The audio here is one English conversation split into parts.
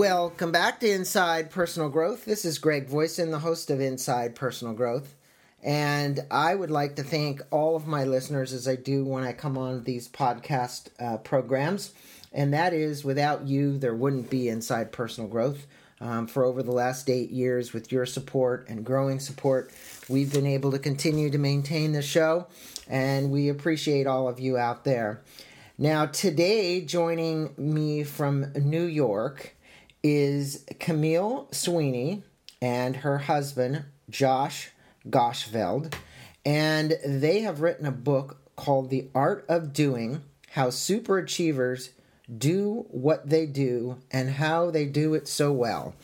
Welcome back to Inside Personal Growth. This is Greg Voisin, the host of Inside Personal Growth. And I would like to thank all of my listeners as I do when I come on these podcast uh, programs. And that is, without you, there wouldn't be Inside Personal Growth. Um, for over the last eight years, with your support and growing support, we've been able to continue to maintain the show, and we appreciate all of you out there. Now, today, joining me from New York is Camille Sweeney and her husband, Josh Gosfield, and they have written a book called The Art of Doing How Superachievers Do What They Do and How They Do It So Well.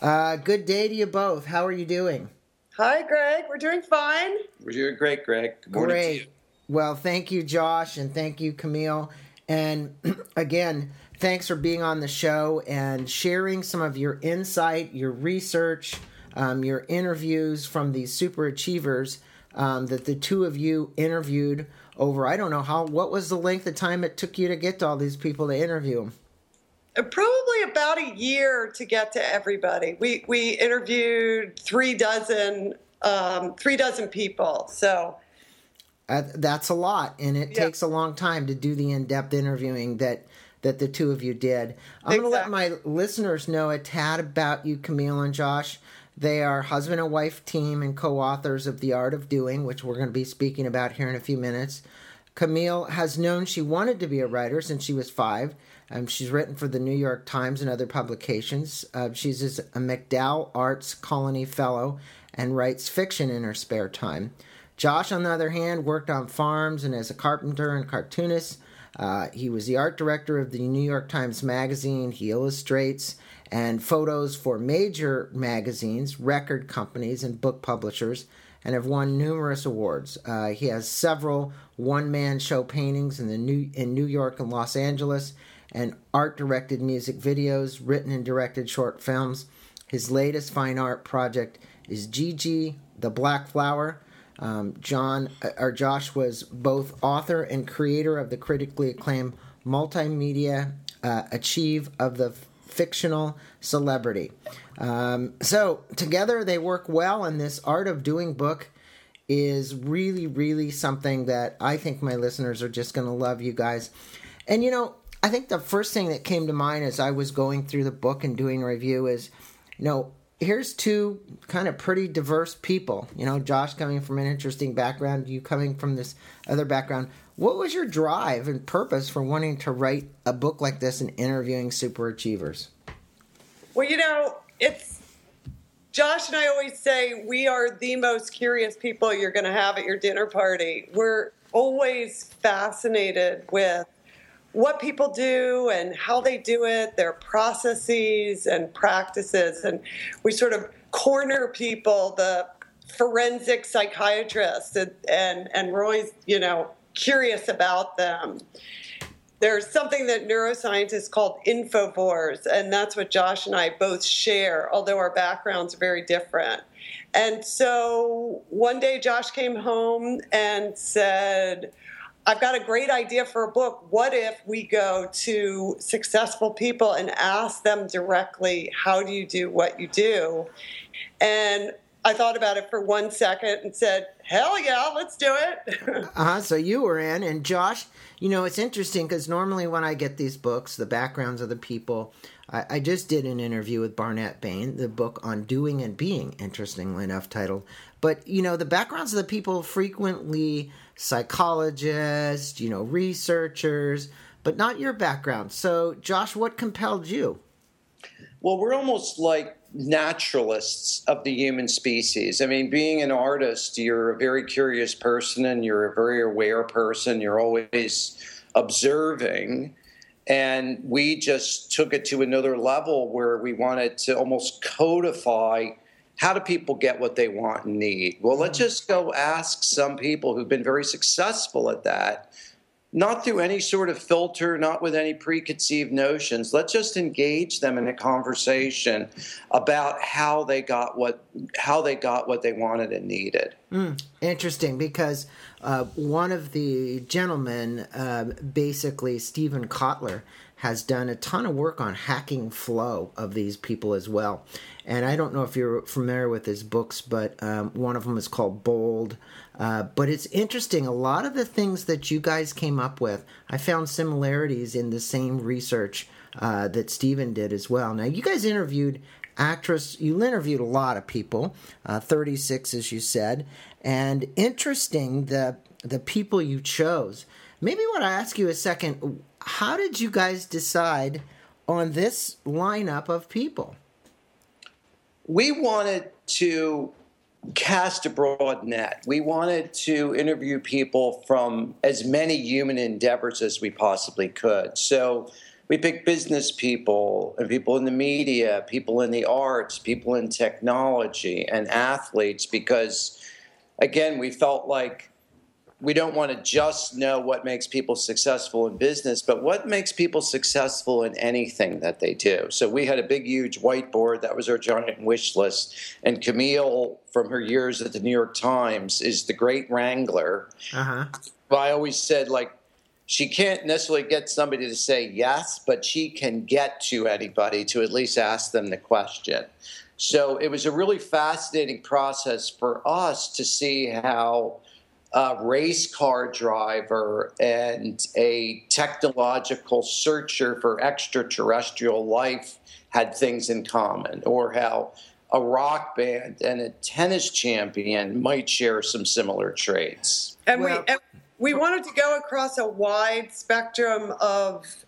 Uh, good day to you both. How are you doing? Hi, Greg. We're doing fine. We're doing great, Greg. Good morning Great. to you. Well, thank you, Josh, and thank you, Camille. And again, thanks for being on the show and sharing some of your insight, your research, um, your interviews from these super achievers um, that the two of you interviewed over. I don't know how. What was the length of time it took you to get to all these people to interview them? Uh, probably about a year to get to everybody. We we interviewed three dozen um, three dozen people. So uh, that's a lot, and it yeah. takes a long time to do the in depth interviewing that that the two of you did. I'm exactly. going to let my listeners know a tad about you, Camille and Josh. They are husband and wife team and co authors of The Art of Doing, which we're going to be speaking about here in a few minutes. Camille has known she wanted to be a writer since she was five. Um, she's written for the New York Times and other publications. Uh, she's a MacDowell Arts Colony Fellow and writes fiction in her spare time. Josh, on the other hand, worked on farms and as a carpenter and cartoonist. Uh, he was the art director of the New York Times Magazine. He illustrates and photos for major magazines, record companies, and book publishers, and have won numerous awards. Uh, he has several one-man show paintings in the New in New York and Los Angeles, and art-directed music videos, written and directed short films. His latest fine art project is Gigi the Black Flower. Um, John uh, or Josh was both author and creator of the critically acclaimed multimedia uh, Achieve of the fictional celebrity. Um, so together they work well, and this art of doing book is really, really something that I think my listeners are just going to love. You guys, and you know, I think the first thing that came to mind as I was going through the book and doing a review is, you know, here's two kind of pretty diverse people. You know, Josh coming from an interesting background, you coming from this other background. What was your drive and purpose for wanting to write a book like this and interviewing super achievers? Well, you know, it's Josh and I always say we are the most curious people you're going to have at your dinner party. We're always fascinated with what people do and how they do it, their processes and practices. And we sort of corner people, the forensic psychiatrists, and, and, and always, you know, curious about them. There's something that neuroscientists call infovores, and that's what Josh and I both share, although our backgrounds are very different. And so one day Josh came home and said, I've got a great idea for a book. What if we go to successful people and ask them directly, how do you do what you do? And I thought about it for one second and said, hell yeah, let's do it. uh-huh, so you were in. And Josh, you know, it's interesting because normally when I get these books, the backgrounds of the people, I, I, just did an interview with Barnett Bain, the book on doing and being, interestingly enough, titled. But, you know, the backgrounds of the people frequently psychologists, you know, researchers, but not your background. So, Josh, what compelled you? Well, we're almost like naturalists of the human species. I mean, being an artist, you're a very curious person and you're a very aware person. You're always observing. And we just took it to another level where we wanted to almost codify how do people get what they want and need? Well, let's mm-hmm. just go ask some people who've been very successful at that, not through any sort of filter, not with any preconceived notions. Let's just engage them in a conversation about how they got what how they got what they wanted and needed. Mm, interesting, because uh, one of the gentlemen, uh, basically Steven Kotler, has done a ton of work on hacking flow of these people as well. And I don't know if you're familiar with his books, but um, one of them is called Bold. Uh, but it's interesting. A lot of the things that you guys came up with, I found similarities in the same research uh, that Steven did as well. Now, you guys interviewed actress, you interviewed a lot of people, uh, 36 as you said, and interesting the the people you chose. Maybe want to ask you a second. How did you guys decide on this lineup of people? We wanted to cast a broad net. We wanted to interview people from as many human endeavors as we possibly could. So we picked business people and people in the media, people in the arts, people in technology, and athletes because, again, we felt like we don't want to just know what makes people successful in business, but what makes people successful in anything that they do. So we had a big, huge whiteboard. That was our giant wish list. And Camille, from her years at the New York Times, is the great wrangler. Uh-huh. I always said, like, she can't necessarily get somebody to say yes, but she can get to anybody to at least ask them the question. So it was a really fascinating process for us to see how a race car driver and a technological searcher for extraterrestrial life had things in common, or how a rock band and a tennis champion might share some similar traits. And well, we and we wanted to go across a wide spectrum of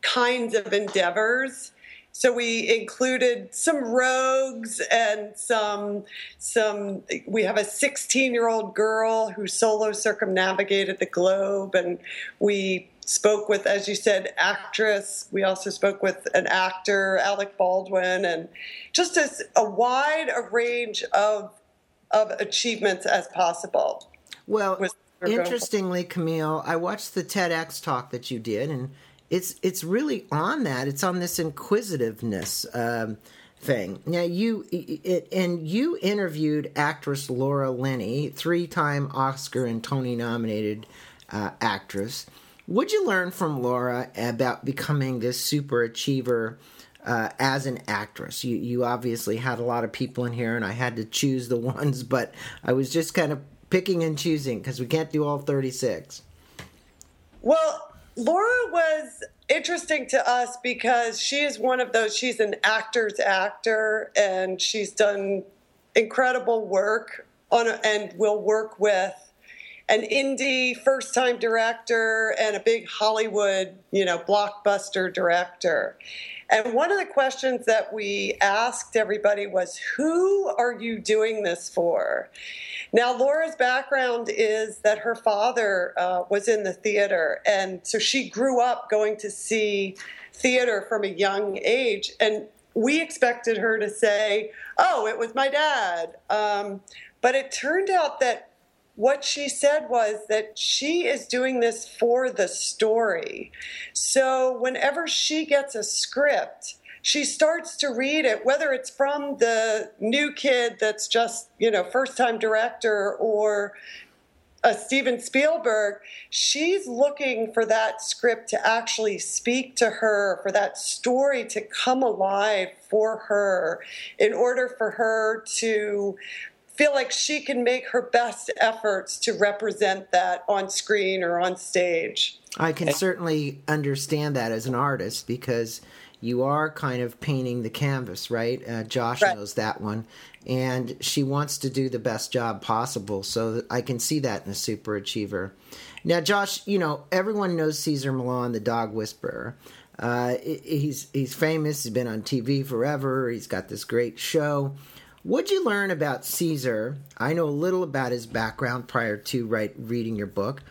kinds of endeavors so we included some rogues and some some. We have a 16 year old girl who solo circumnavigated the globe, and we spoke with, as you said, actress. We also spoke with an actor, Alec Baldwin, and just as a wide a range of of achievements as possible. Well, interestingly, Camille, I watched the TEDx talk that you did, and it's it's really on that. It's on this inquisitiveness um, thing. Now you it, and you interviewed actress Laura Linney, three-time Oscar and Tony nominated uh, actress. What'd you learn from Laura about becoming this super achiever? Uh, as an actress. You you obviously had a lot of people in here, and I had to choose the ones, but I was just kind of picking and choosing because we can't do all thirty six. Well, Laura was interesting to us because she is one of those, she's an actor's actor and she's done incredible work on and will work with an indie first time director and a big Hollywood, you know, blockbuster director. And one of the questions that we asked everybody was, Who are you doing this for? Now, Laura's background is that her father uh, was in the theater, and so she grew up going to see theater from a young age. And we expected her to say, Oh, it was my dad. Um, but it turned out that what she said was that she is doing this for the story. So whenever she gets a script, she starts to read it, whether it's from the new kid that's just, you know, first time director or a Steven Spielberg, she's looking for that script to actually speak to her, for that story to come alive for her, in order for her to feel like she can make her best efforts to represent that on screen or on stage. I can certainly understand that as an artist because you are kind of painting the canvas, right? Uh, Josh right. knows that one. And she wants to do the best job possible. So I can see that in a super achiever. Now, Josh, you know, everyone knows Cesar Millan, the dog whisperer. Uh, he's he's famous. He's been on TV forever. He's got this great show. What'd you learn about Cesar? I know a little about his background prior to write, reading your book.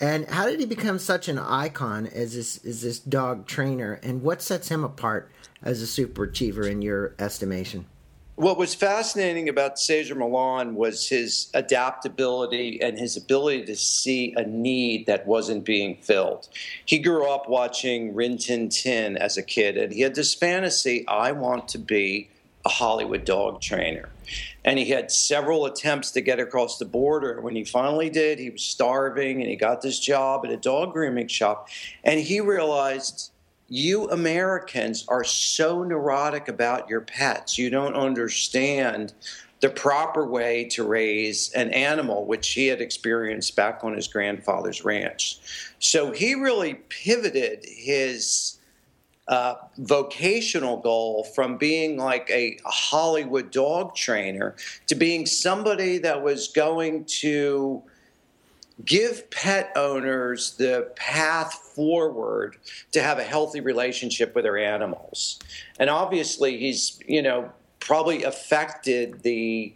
And how did he become such an icon as this, as this dog trainer? And what sets him apart as a super achiever in your estimation? What was fascinating about Cesar Millan was his adaptability and his ability to see a need that wasn't being filled. He grew up watching Rin Tin Tin as a kid, and he had this fantasy I want to be a Hollywood dog trainer. And he had several attempts to get across the border. When he finally did, he was starving and he got this job at a dog grooming shop. And he realized you Americans are so neurotic about your pets. You don't understand the proper way to raise an animal, which he had experienced back on his grandfather's ranch. So he really pivoted his uh, vocational goal from being like a, a Hollywood dog trainer to being somebody that was going to give pet owners the path forward to have a healthy relationship with their animals. And obviously, he's, you know, probably affected the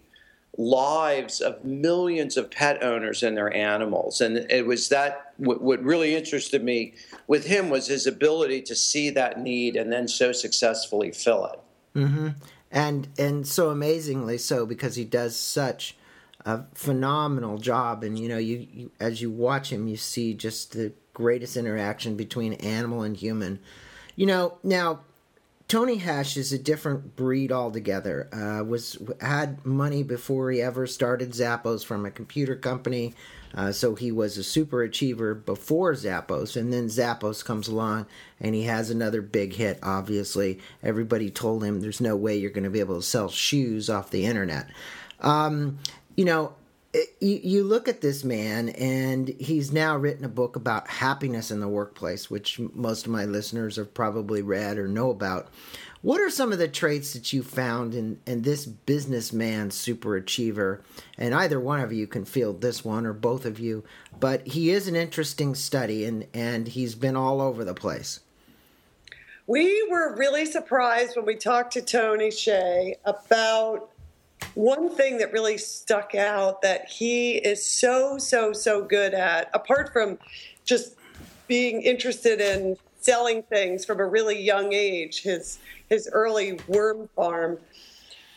lives of millions of pet owners and their animals. And it was that what really interested me with him was his ability to see that need and then so successfully fill it. Mm-hmm. And and so amazingly so because he does such a phenomenal job. And you know, you, you as you watch him, you see just the greatest interaction between animal and human. You know, now Tony Hsieh is a different breed altogether. Uh, was had money before he ever started Zappos from a computer company, uh, so he was a super achiever before Zappos. And then Zappos comes along, and he has another big hit. Obviously, everybody told him there's no way you're going to be able to sell shoes off the internet. Um, you know, you, you look at this man, and he's now written a book about happiness in the workplace, which most of my listeners have probably read or know about. What are some of the traits that you found in, in this businessman super achiever? And either one of you can field this one or both of you, but he is an interesting study and, and he's been all over the place. We were really surprised when we talked to Tony Hsieh about one thing that really stuck out that he is so, so, so good at, apart from just being interested in selling things from a really young age, his his early worm farm.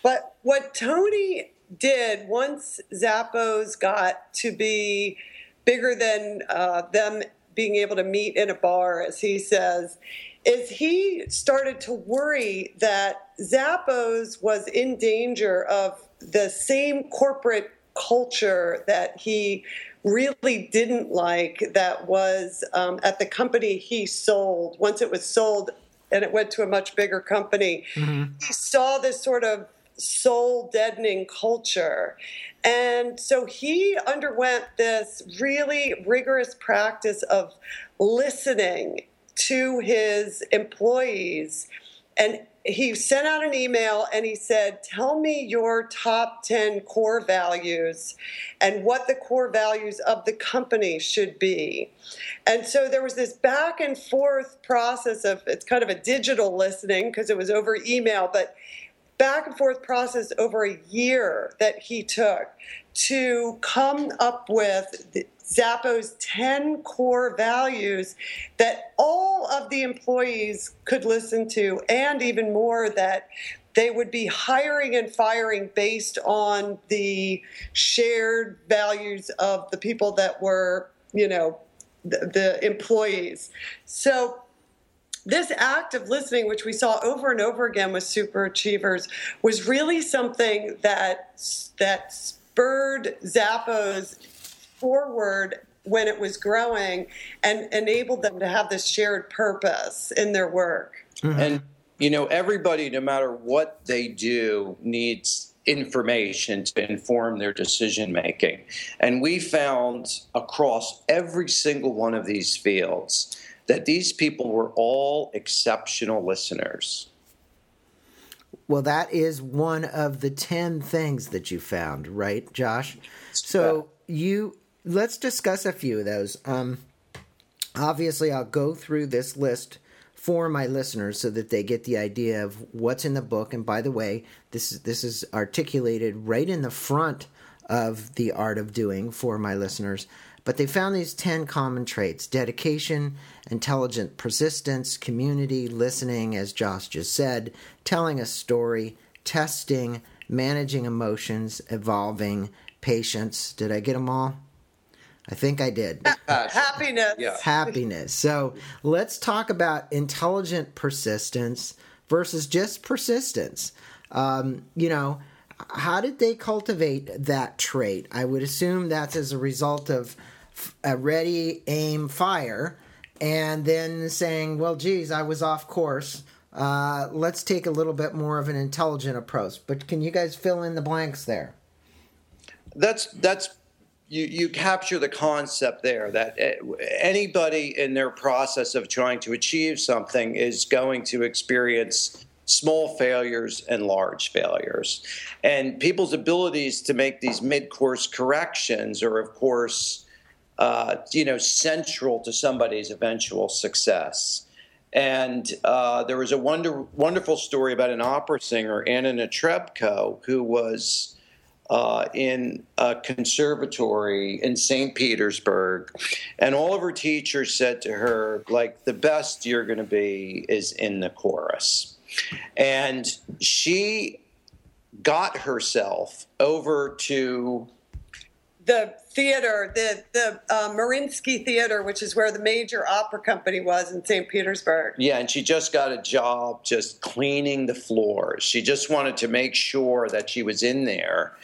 But what Tony did once Zappos got to be bigger than uh, them being able to meet in a bar, as he says, is he started to worry that Zappos was in danger of the same corporate culture that he really didn't like that was um, at the company he sold. Once it was sold and it went to a much bigger company, mm-hmm. he saw this sort of soul deadening culture. And so he underwent this really rigorous practice of listening to his employees and he sent out an email and he said, Tell me your top 10 core values and what the core values of the company should be. And so there was this back and forth process of it's kind of a digital listening because it was over email, but back and forth process over a year that he took to come up with Zappos 10 core values that all of the employees could listen to, and even more that they would be hiring and firing based on the shared values of the people that were, you know, the, the employees. So this act of listening, which we saw over and over again with super achievers, was really something that that spurred Zappos forward when it was growing and enabled them to have this shared purpose in their work. Mm-hmm. And, you know, everybody, no matter what they do, needs information to inform their decision making. And we found across every single one of these fields that these people were all exceptional listeners. Well, that is one of the 10 things that you found, right, Josh? So you let's discuss a few of those. Um, obviously, I'll go through this list for my listeners so that they get the idea of what's in the book. And by the way, this is this is articulated right in the front of the art of doing for my listeners. But they found these 10 common traits dedication, intelligent persistence, community, listening, as Josh just said, telling a story, testing, managing emotions, evolving, patience. Did I get them all? I think I did. Happiness. Yeah. Happiness. So let's talk about intelligent persistence versus just persistence. Um, you know, how did they cultivate that trait? I would assume that's as a result of a ready, aim, fire. and then saying, well, geez, I was off course. Uh, let's take a little bit more of an intelligent approach. But can you guys fill in the blanks there? That's that's you you capture the concept there that eh, anybody in their process of trying to achieve something is going to experience small failures and large failures. And people's abilities to make these mid-course corrections are, of course, uh, you know, central to somebody's eventual success. And uh, there was a wonder, wonderful story about an opera singer, Anna Netrebko, who was uh, in a conservatory in St. Petersburg. And all of her teachers said to her, like, the best you're going to be is in the chorus. And she got herself over to the theater, the the uh, Mariinsky Theater, which is where the major opera company was in St. Petersburg. Yeah, and she just got a job just cleaning the floors. She just wanted to make sure that she was in there,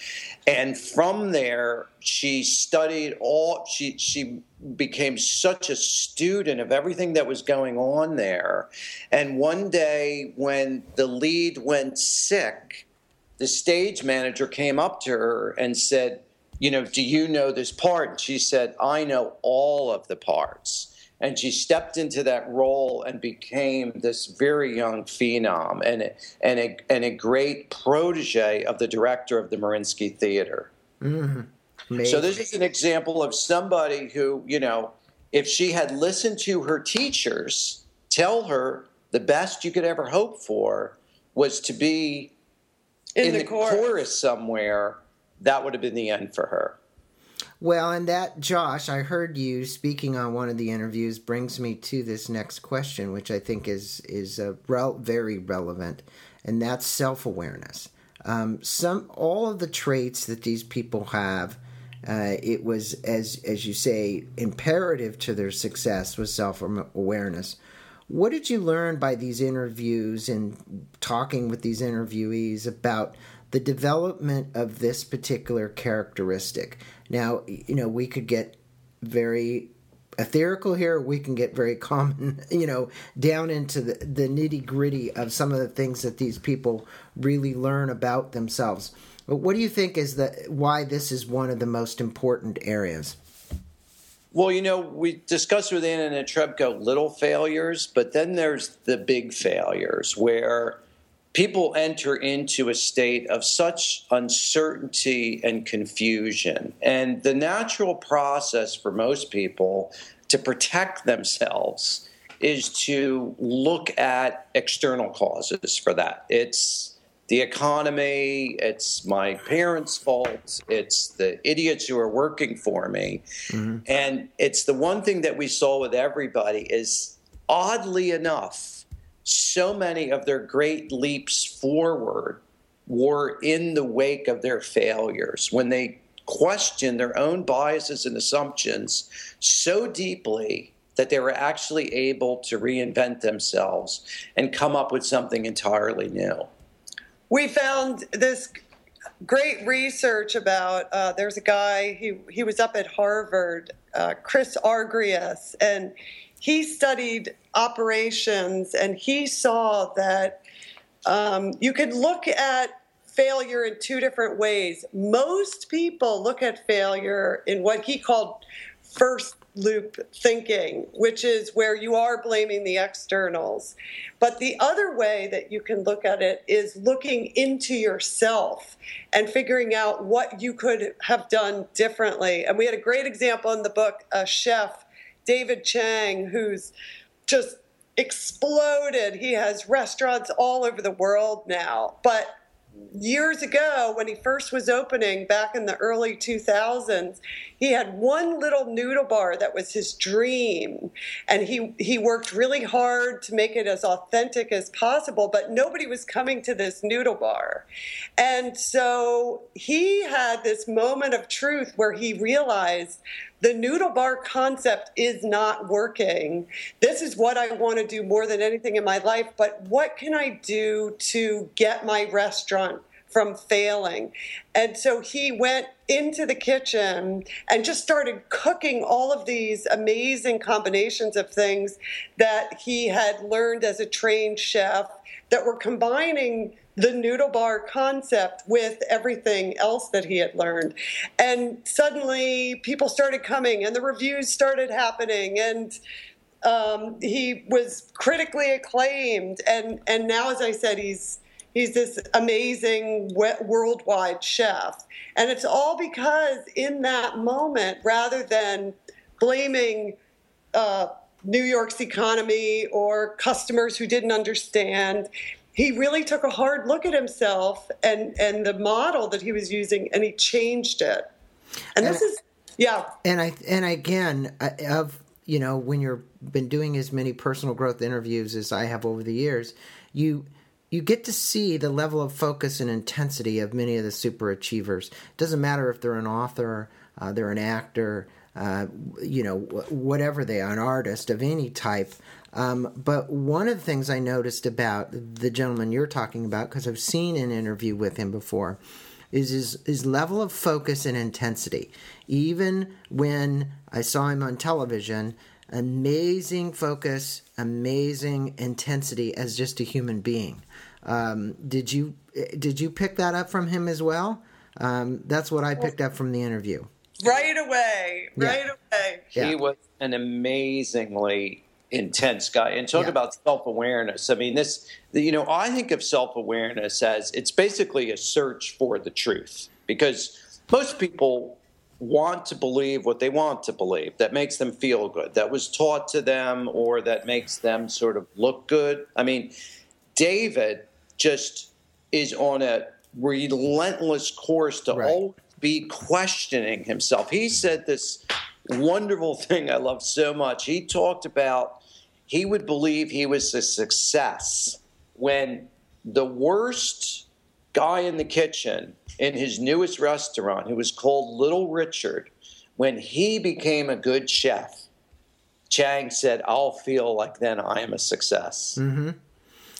and from there she studied all. She she became such a student of everything that was going on there, and one day when the lead went sick, the stage manager came up to her and said you know, do you know this part? And she said, I know all of the parts. And she stepped into that role and became this very young phenom and a, and a, and a great protege of the director of the Mariinsky Theater. Mm-hmm. So, this is an example of somebody who, you know, if she had listened to her teachers tell her the best you could ever hope for was to be in, in the, the chorus. chorus somewhere that would have been the end for her. Well, and that, Josh, I heard you speaking on one of the interviews brings me to this next question, which I think is is re- very relevant, and that's self awareness. Um, some all of the traits that these people have, uh, it was as as you say imperative to their success was self awareness. What did you learn by these interviews and talking with these interviewees about the development of this particular characteristic. Now, you know, we could get very etherical here, we can get very common, you know, down into the, the nitty gritty of some of the things that these people really learn about themselves. But what do you think is the why this is one of the most important areas? Well, you know, we discussed with Anna Netrebko little failures, but then there's the big failures where people enter into a state of such uncertainty and confusion. And the natural process for most people to protect themselves is to look at external causes for that. It's the economy, it's my parents' fault, it's the idiots who are working for me. Mm-hmm. And it's the one thing that we saw with everybody is oddly enough, so many of their great leaps forward were in the wake of their failures when they questioned their own biases and assumptions so deeply that they were actually able to reinvent themselves and come up with something entirely new. We found this great research about uh, there's a guy he he was up at Harvard, uh, Chris Argyris, and he studied operations and he saw that um, you could look at failure in two different ways. Most people look at failure in what he called first loop thinking, which is where you are blaming the externals. But the other way that you can look at it is looking into yourself and figuring out what you could have done differently. And we had a great example in the book, a chef David Chang, who's just exploded. He has restaurants all over the world now. But years ago, when he first was opening back in the early 2000s, he had one little noodle bar that was his dream. And he, he worked really hard to make it as authentic as possible, but nobody was coming to this noodle bar. And so he had this moment of truth where he realized the noodle bar concept is not working. This is what I want to do more than anything in my life, but what can I do to get my restaurant from failing. And so he went into the kitchen and just started cooking all of these amazing combinations of things that he had learned as a trained chef that were combining the noodle bar concept with everything else that he had learned. And suddenly people started coming and the reviews started happening and um, he was critically acclaimed and and now as I said he's he's this amazing worldwide chef. And it's all because in that moment rather than blaming uh, New York's economy or customers who didn't understand he really took a hard look at himself and and the model that he was using and he changed it. And, and this is yeah. And i and again of you know when you've been doing as many personal growth interviews as i have over the years you you get to see the level of focus and intensity of many of the super achievers it doesn't matter if they're an author uh, they're an actor uh, you know whatever they are an artist of any type um, but one of the things I noticed about the gentleman you're talking about, because I've seen an interview with him before, is his, his level of focus and intensity. Even when I saw him on television, amazing focus, amazing intensity as just a human being. Um, did you did you pick that up from him as well? Um, that's what I picked up from the interview. Right away, right yeah. away. He was an amazingly intense guy and talk yeah. about self-awareness i mean this you know i think of self-awareness as it's basically a search for the truth because most people want to believe what they want to believe that makes them feel good that was taught to them or that makes them sort of look good i mean david just is on a relentless course to right. always be questioning himself he said this wonderful thing I love so much. He talked about he would believe he was a success when the worst guy in the kitchen in his newest restaurant, who was called Little Richard, when he became a good chef, Chang said, "I'll feel like then I am a success." Mm-hmm.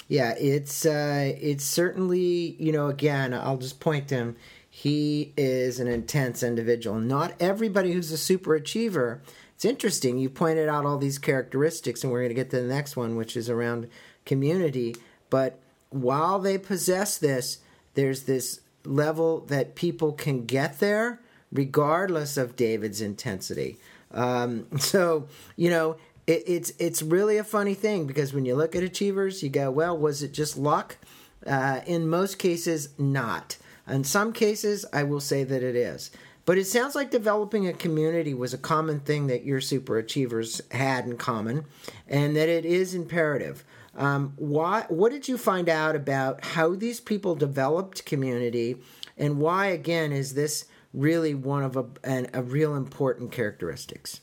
Yeah, it's uh, it's certainly you know again I'll just point to him. He is an intense individual. Not everybody who's a super achiever it's interesting. You pointed out all these characteristics, and we're going to get to the next one, which is around community. But while they possess this, there's this level that people can get there regardless of David's intensity. Um, so, you know, it, it's it's really a funny thing because when you look at achievers, you go, well, was it just luck? Uh, in most cases, not. In some cases, I will say that it is. But it sounds like developing a community was a common thing that your super achievers had in common, and that it is imperative. Um, why? What did you find out about how these people developed community, and why again is this really one of a, a real important characteristics?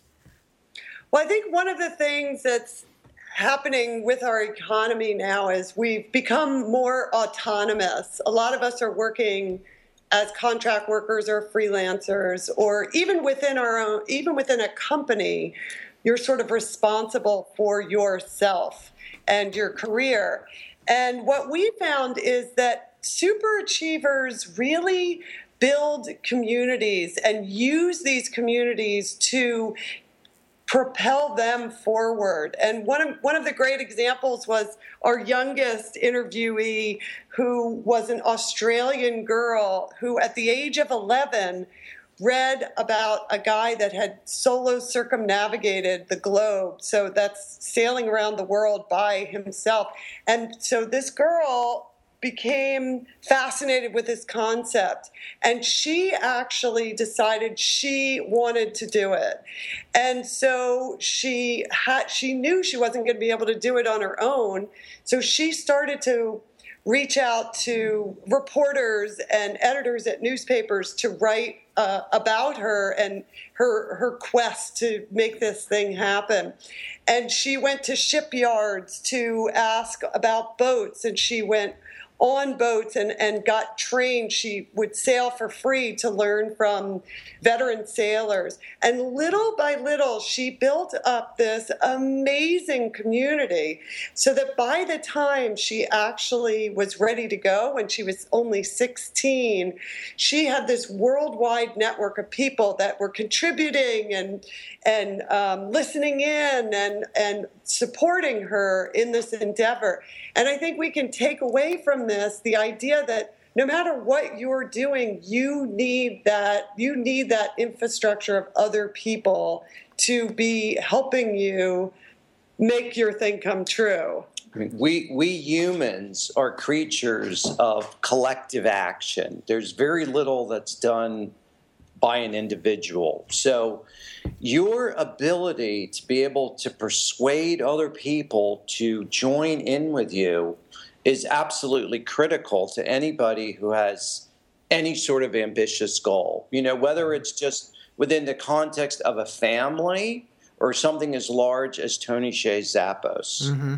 Well, I think one of the things that's happening with our economy now is we've become more autonomous. A lot of us are working as contract workers or freelancers or even within our own even within a company you're sort of responsible for yourself and your career and what we found is that super achievers really build communities and use these communities to propel them forward. And one of, one of the great examples was our youngest interviewee, who was an Australian girl who, at the age of 11, read about a guy that had solo circumnavigated the globe. So that's sailing around the world by himself. And so this girl became fascinated with this concept. And she actually decided she wanted to do it. And so she had she knew she wasn't going to be able to do it on her own. So she started to reach out to reporters and editors at newspapers to write uh, about her and her her quest to make this thing happen. And she went to shipyards to ask about boats. And she went on boats and, and got trained. She would sail for free to learn from veteran sailors. And little by little, she built up this amazing community so that by the time she actually was ready to go, when she was only 16, she had this worldwide network of people that were contributing and, and um, listening in and, and supporting her in this endeavor. And I think we can take away from this the idea that no matter what you're doing, you need that you need that infrastructure of other people to be helping you make your thing come true. We we humans are creatures of collective action. There's very little that's done by an individual. So your ability to be able to persuade other people to join in with you is absolutely critical to anybody who has any sort of ambitious goal. You know, whether it's just within the context of a family or something as large as Tony Hsieh Zappos. Mm-hmm.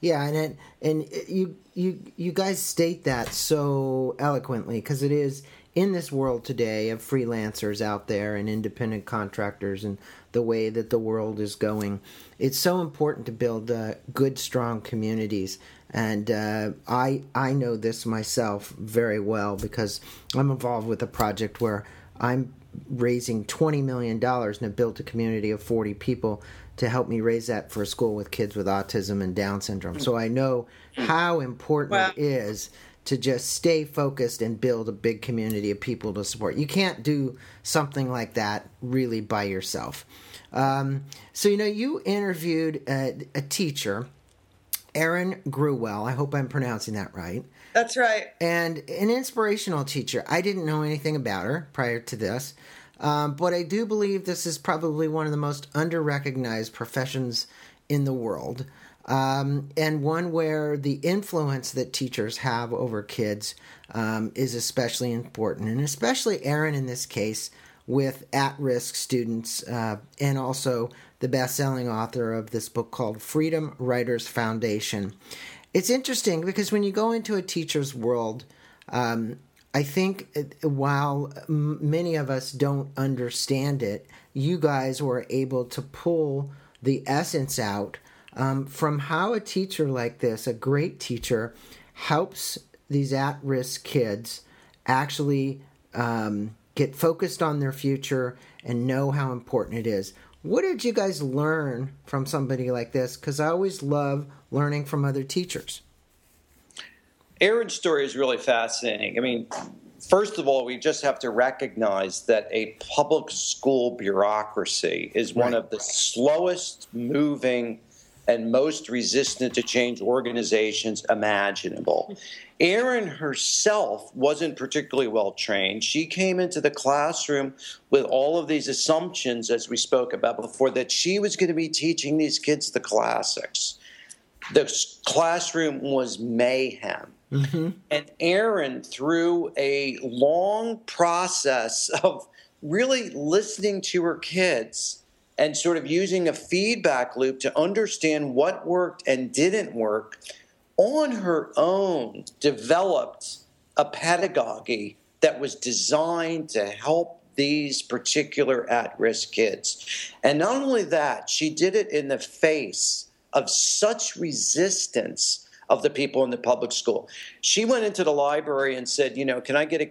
Yeah, and it, and you you you guys state that so eloquently because it is in this world today of freelancers out there and independent contractors and the way that the world is going, it's so important to build uh, good, strong communities. And uh, I I know this myself very well because I'm involved with a project where I'm raising twenty million dollars and have built a community of forty people to help me raise that for a school with kids with autism and Down syndrome. So I know how important it is to just stay focused and build a big community of people to support. You can't do something like that really by yourself. Um, so, you know, you interviewed a, a teacher, Erin Gruwell. I hope I'm pronouncing that right. That's right. And an inspirational teacher. I didn't know anything about her prior to this, um, but I do believe this is probably one of the most under recognized professions in the world um, and one where the influence that teachers have over kids um, is especially important, and especially Erin in this case with at-risk students, uh, and also the best-selling author of this book called Freedom Writers Foundation. It's interesting because when you go into a teacher's world, um, I think uh, while many of us don't understand it, you guys were able to pull the essence out um, from how a teacher like this, a great teacher, helps these at risk kids actually um, get focused on their future and know how important it is. What did you guys learn from somebody like this? Because I always love learning from other teachers. Erin's story is really fascinating. I mean, first of all, we just have to recognize that a public school bureaucracy is one right. of the slowest moving and most resistant to change organizations imaginable. Erin herself wasn't particularly well trained. She came into the classroom with all of these assumptions, as we spoke about before, that she was going to be teaching these kids the classics. The classroom was mayhem. Mm-hmm. And Erin, through a long process of really listening to her kids, and sort of using a feedback loop to understand what worked and didn't work on her own developed a pedagogy that was designed to help these particular at risk kids. And not only that, she did it in the face of such resistance of the people in the public school. She went into the library and said, You know, can I get a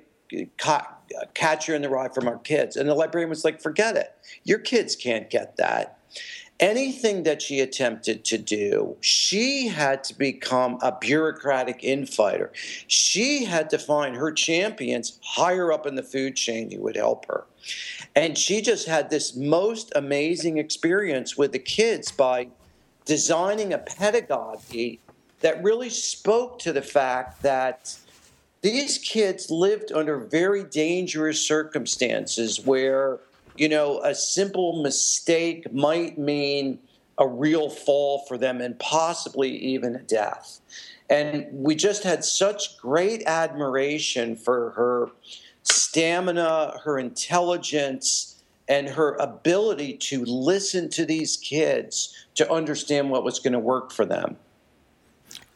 catcher in the rye from our kids. And the librarian was like, forget it. Your kids can't get that. Anything that she attempted to do, she had to become a bureaucratic infighter. She had to find her champions higher up in the food chain who would help her. And she just had this most amazing experience with the kids by designing a pedagogy that really spoke to the fact that these kids lived under very dangerous circumstances where, you know, a simple mistake might mean a real fall for them and possibly even a death. And we just had such great admiration for her stamina, her intelligence, and her ability to listen to these kids to understand what was going to work for them.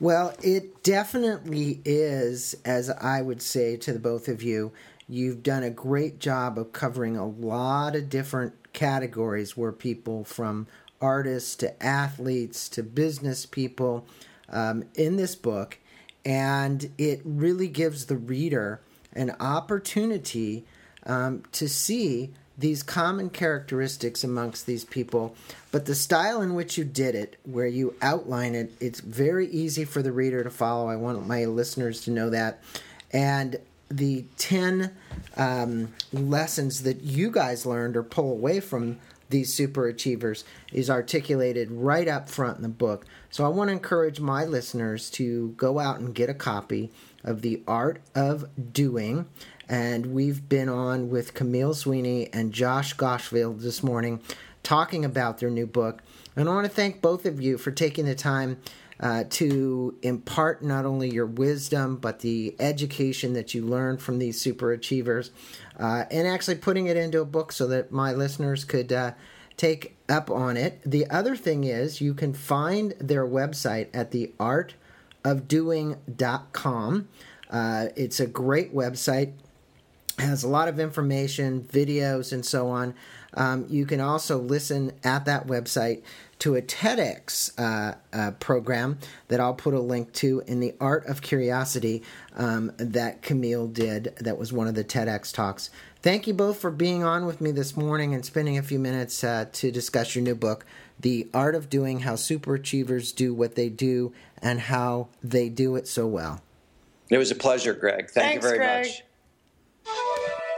Well, it definitely is, as I would say to the both of you. You've done a great job of covering a lot of different categories where people from artists to athletes to business people um, in this book. And it really gives the reader an opportunity um, to see these common characteristics amongst these people, but the style in which you did it, where you outline it, it's very easy for the reader to follow. I want my listeners to know that. And the 10 um, lessons that you guys learned or pull away from these super achievers is articulated right up front in the book. So I want to encourage my listeners to go out and get a copy of The Art of Doing and we've been on with Camille Sweeney and Josh Gosfield this morning talking about their new book. And I want to thank both of you for taking the time uh, to impart not only your wisdom, but the education that you learned from these super achievers, uh, and actually putting it into a book so that my listeners could uh, take up on it. The other thing is, you can find their website at theartofdoing.com. Uh, it's a great website has a lot of information, videos, and so on. Um, you can also listen at that website to a TEDx uh, uh, program that I'll put a link to in the Art of Curiosity um, that Camille did. That was one of the TEDx talks. Thank you both for being on with me this morning and spending a few minutes uh, to discuss your new book, The Art of Doing How Superachievers Do What They Do and How They Do It So Well. It was a pleasure, Greg. Thank Thanks, you very Greg. much. Thank you.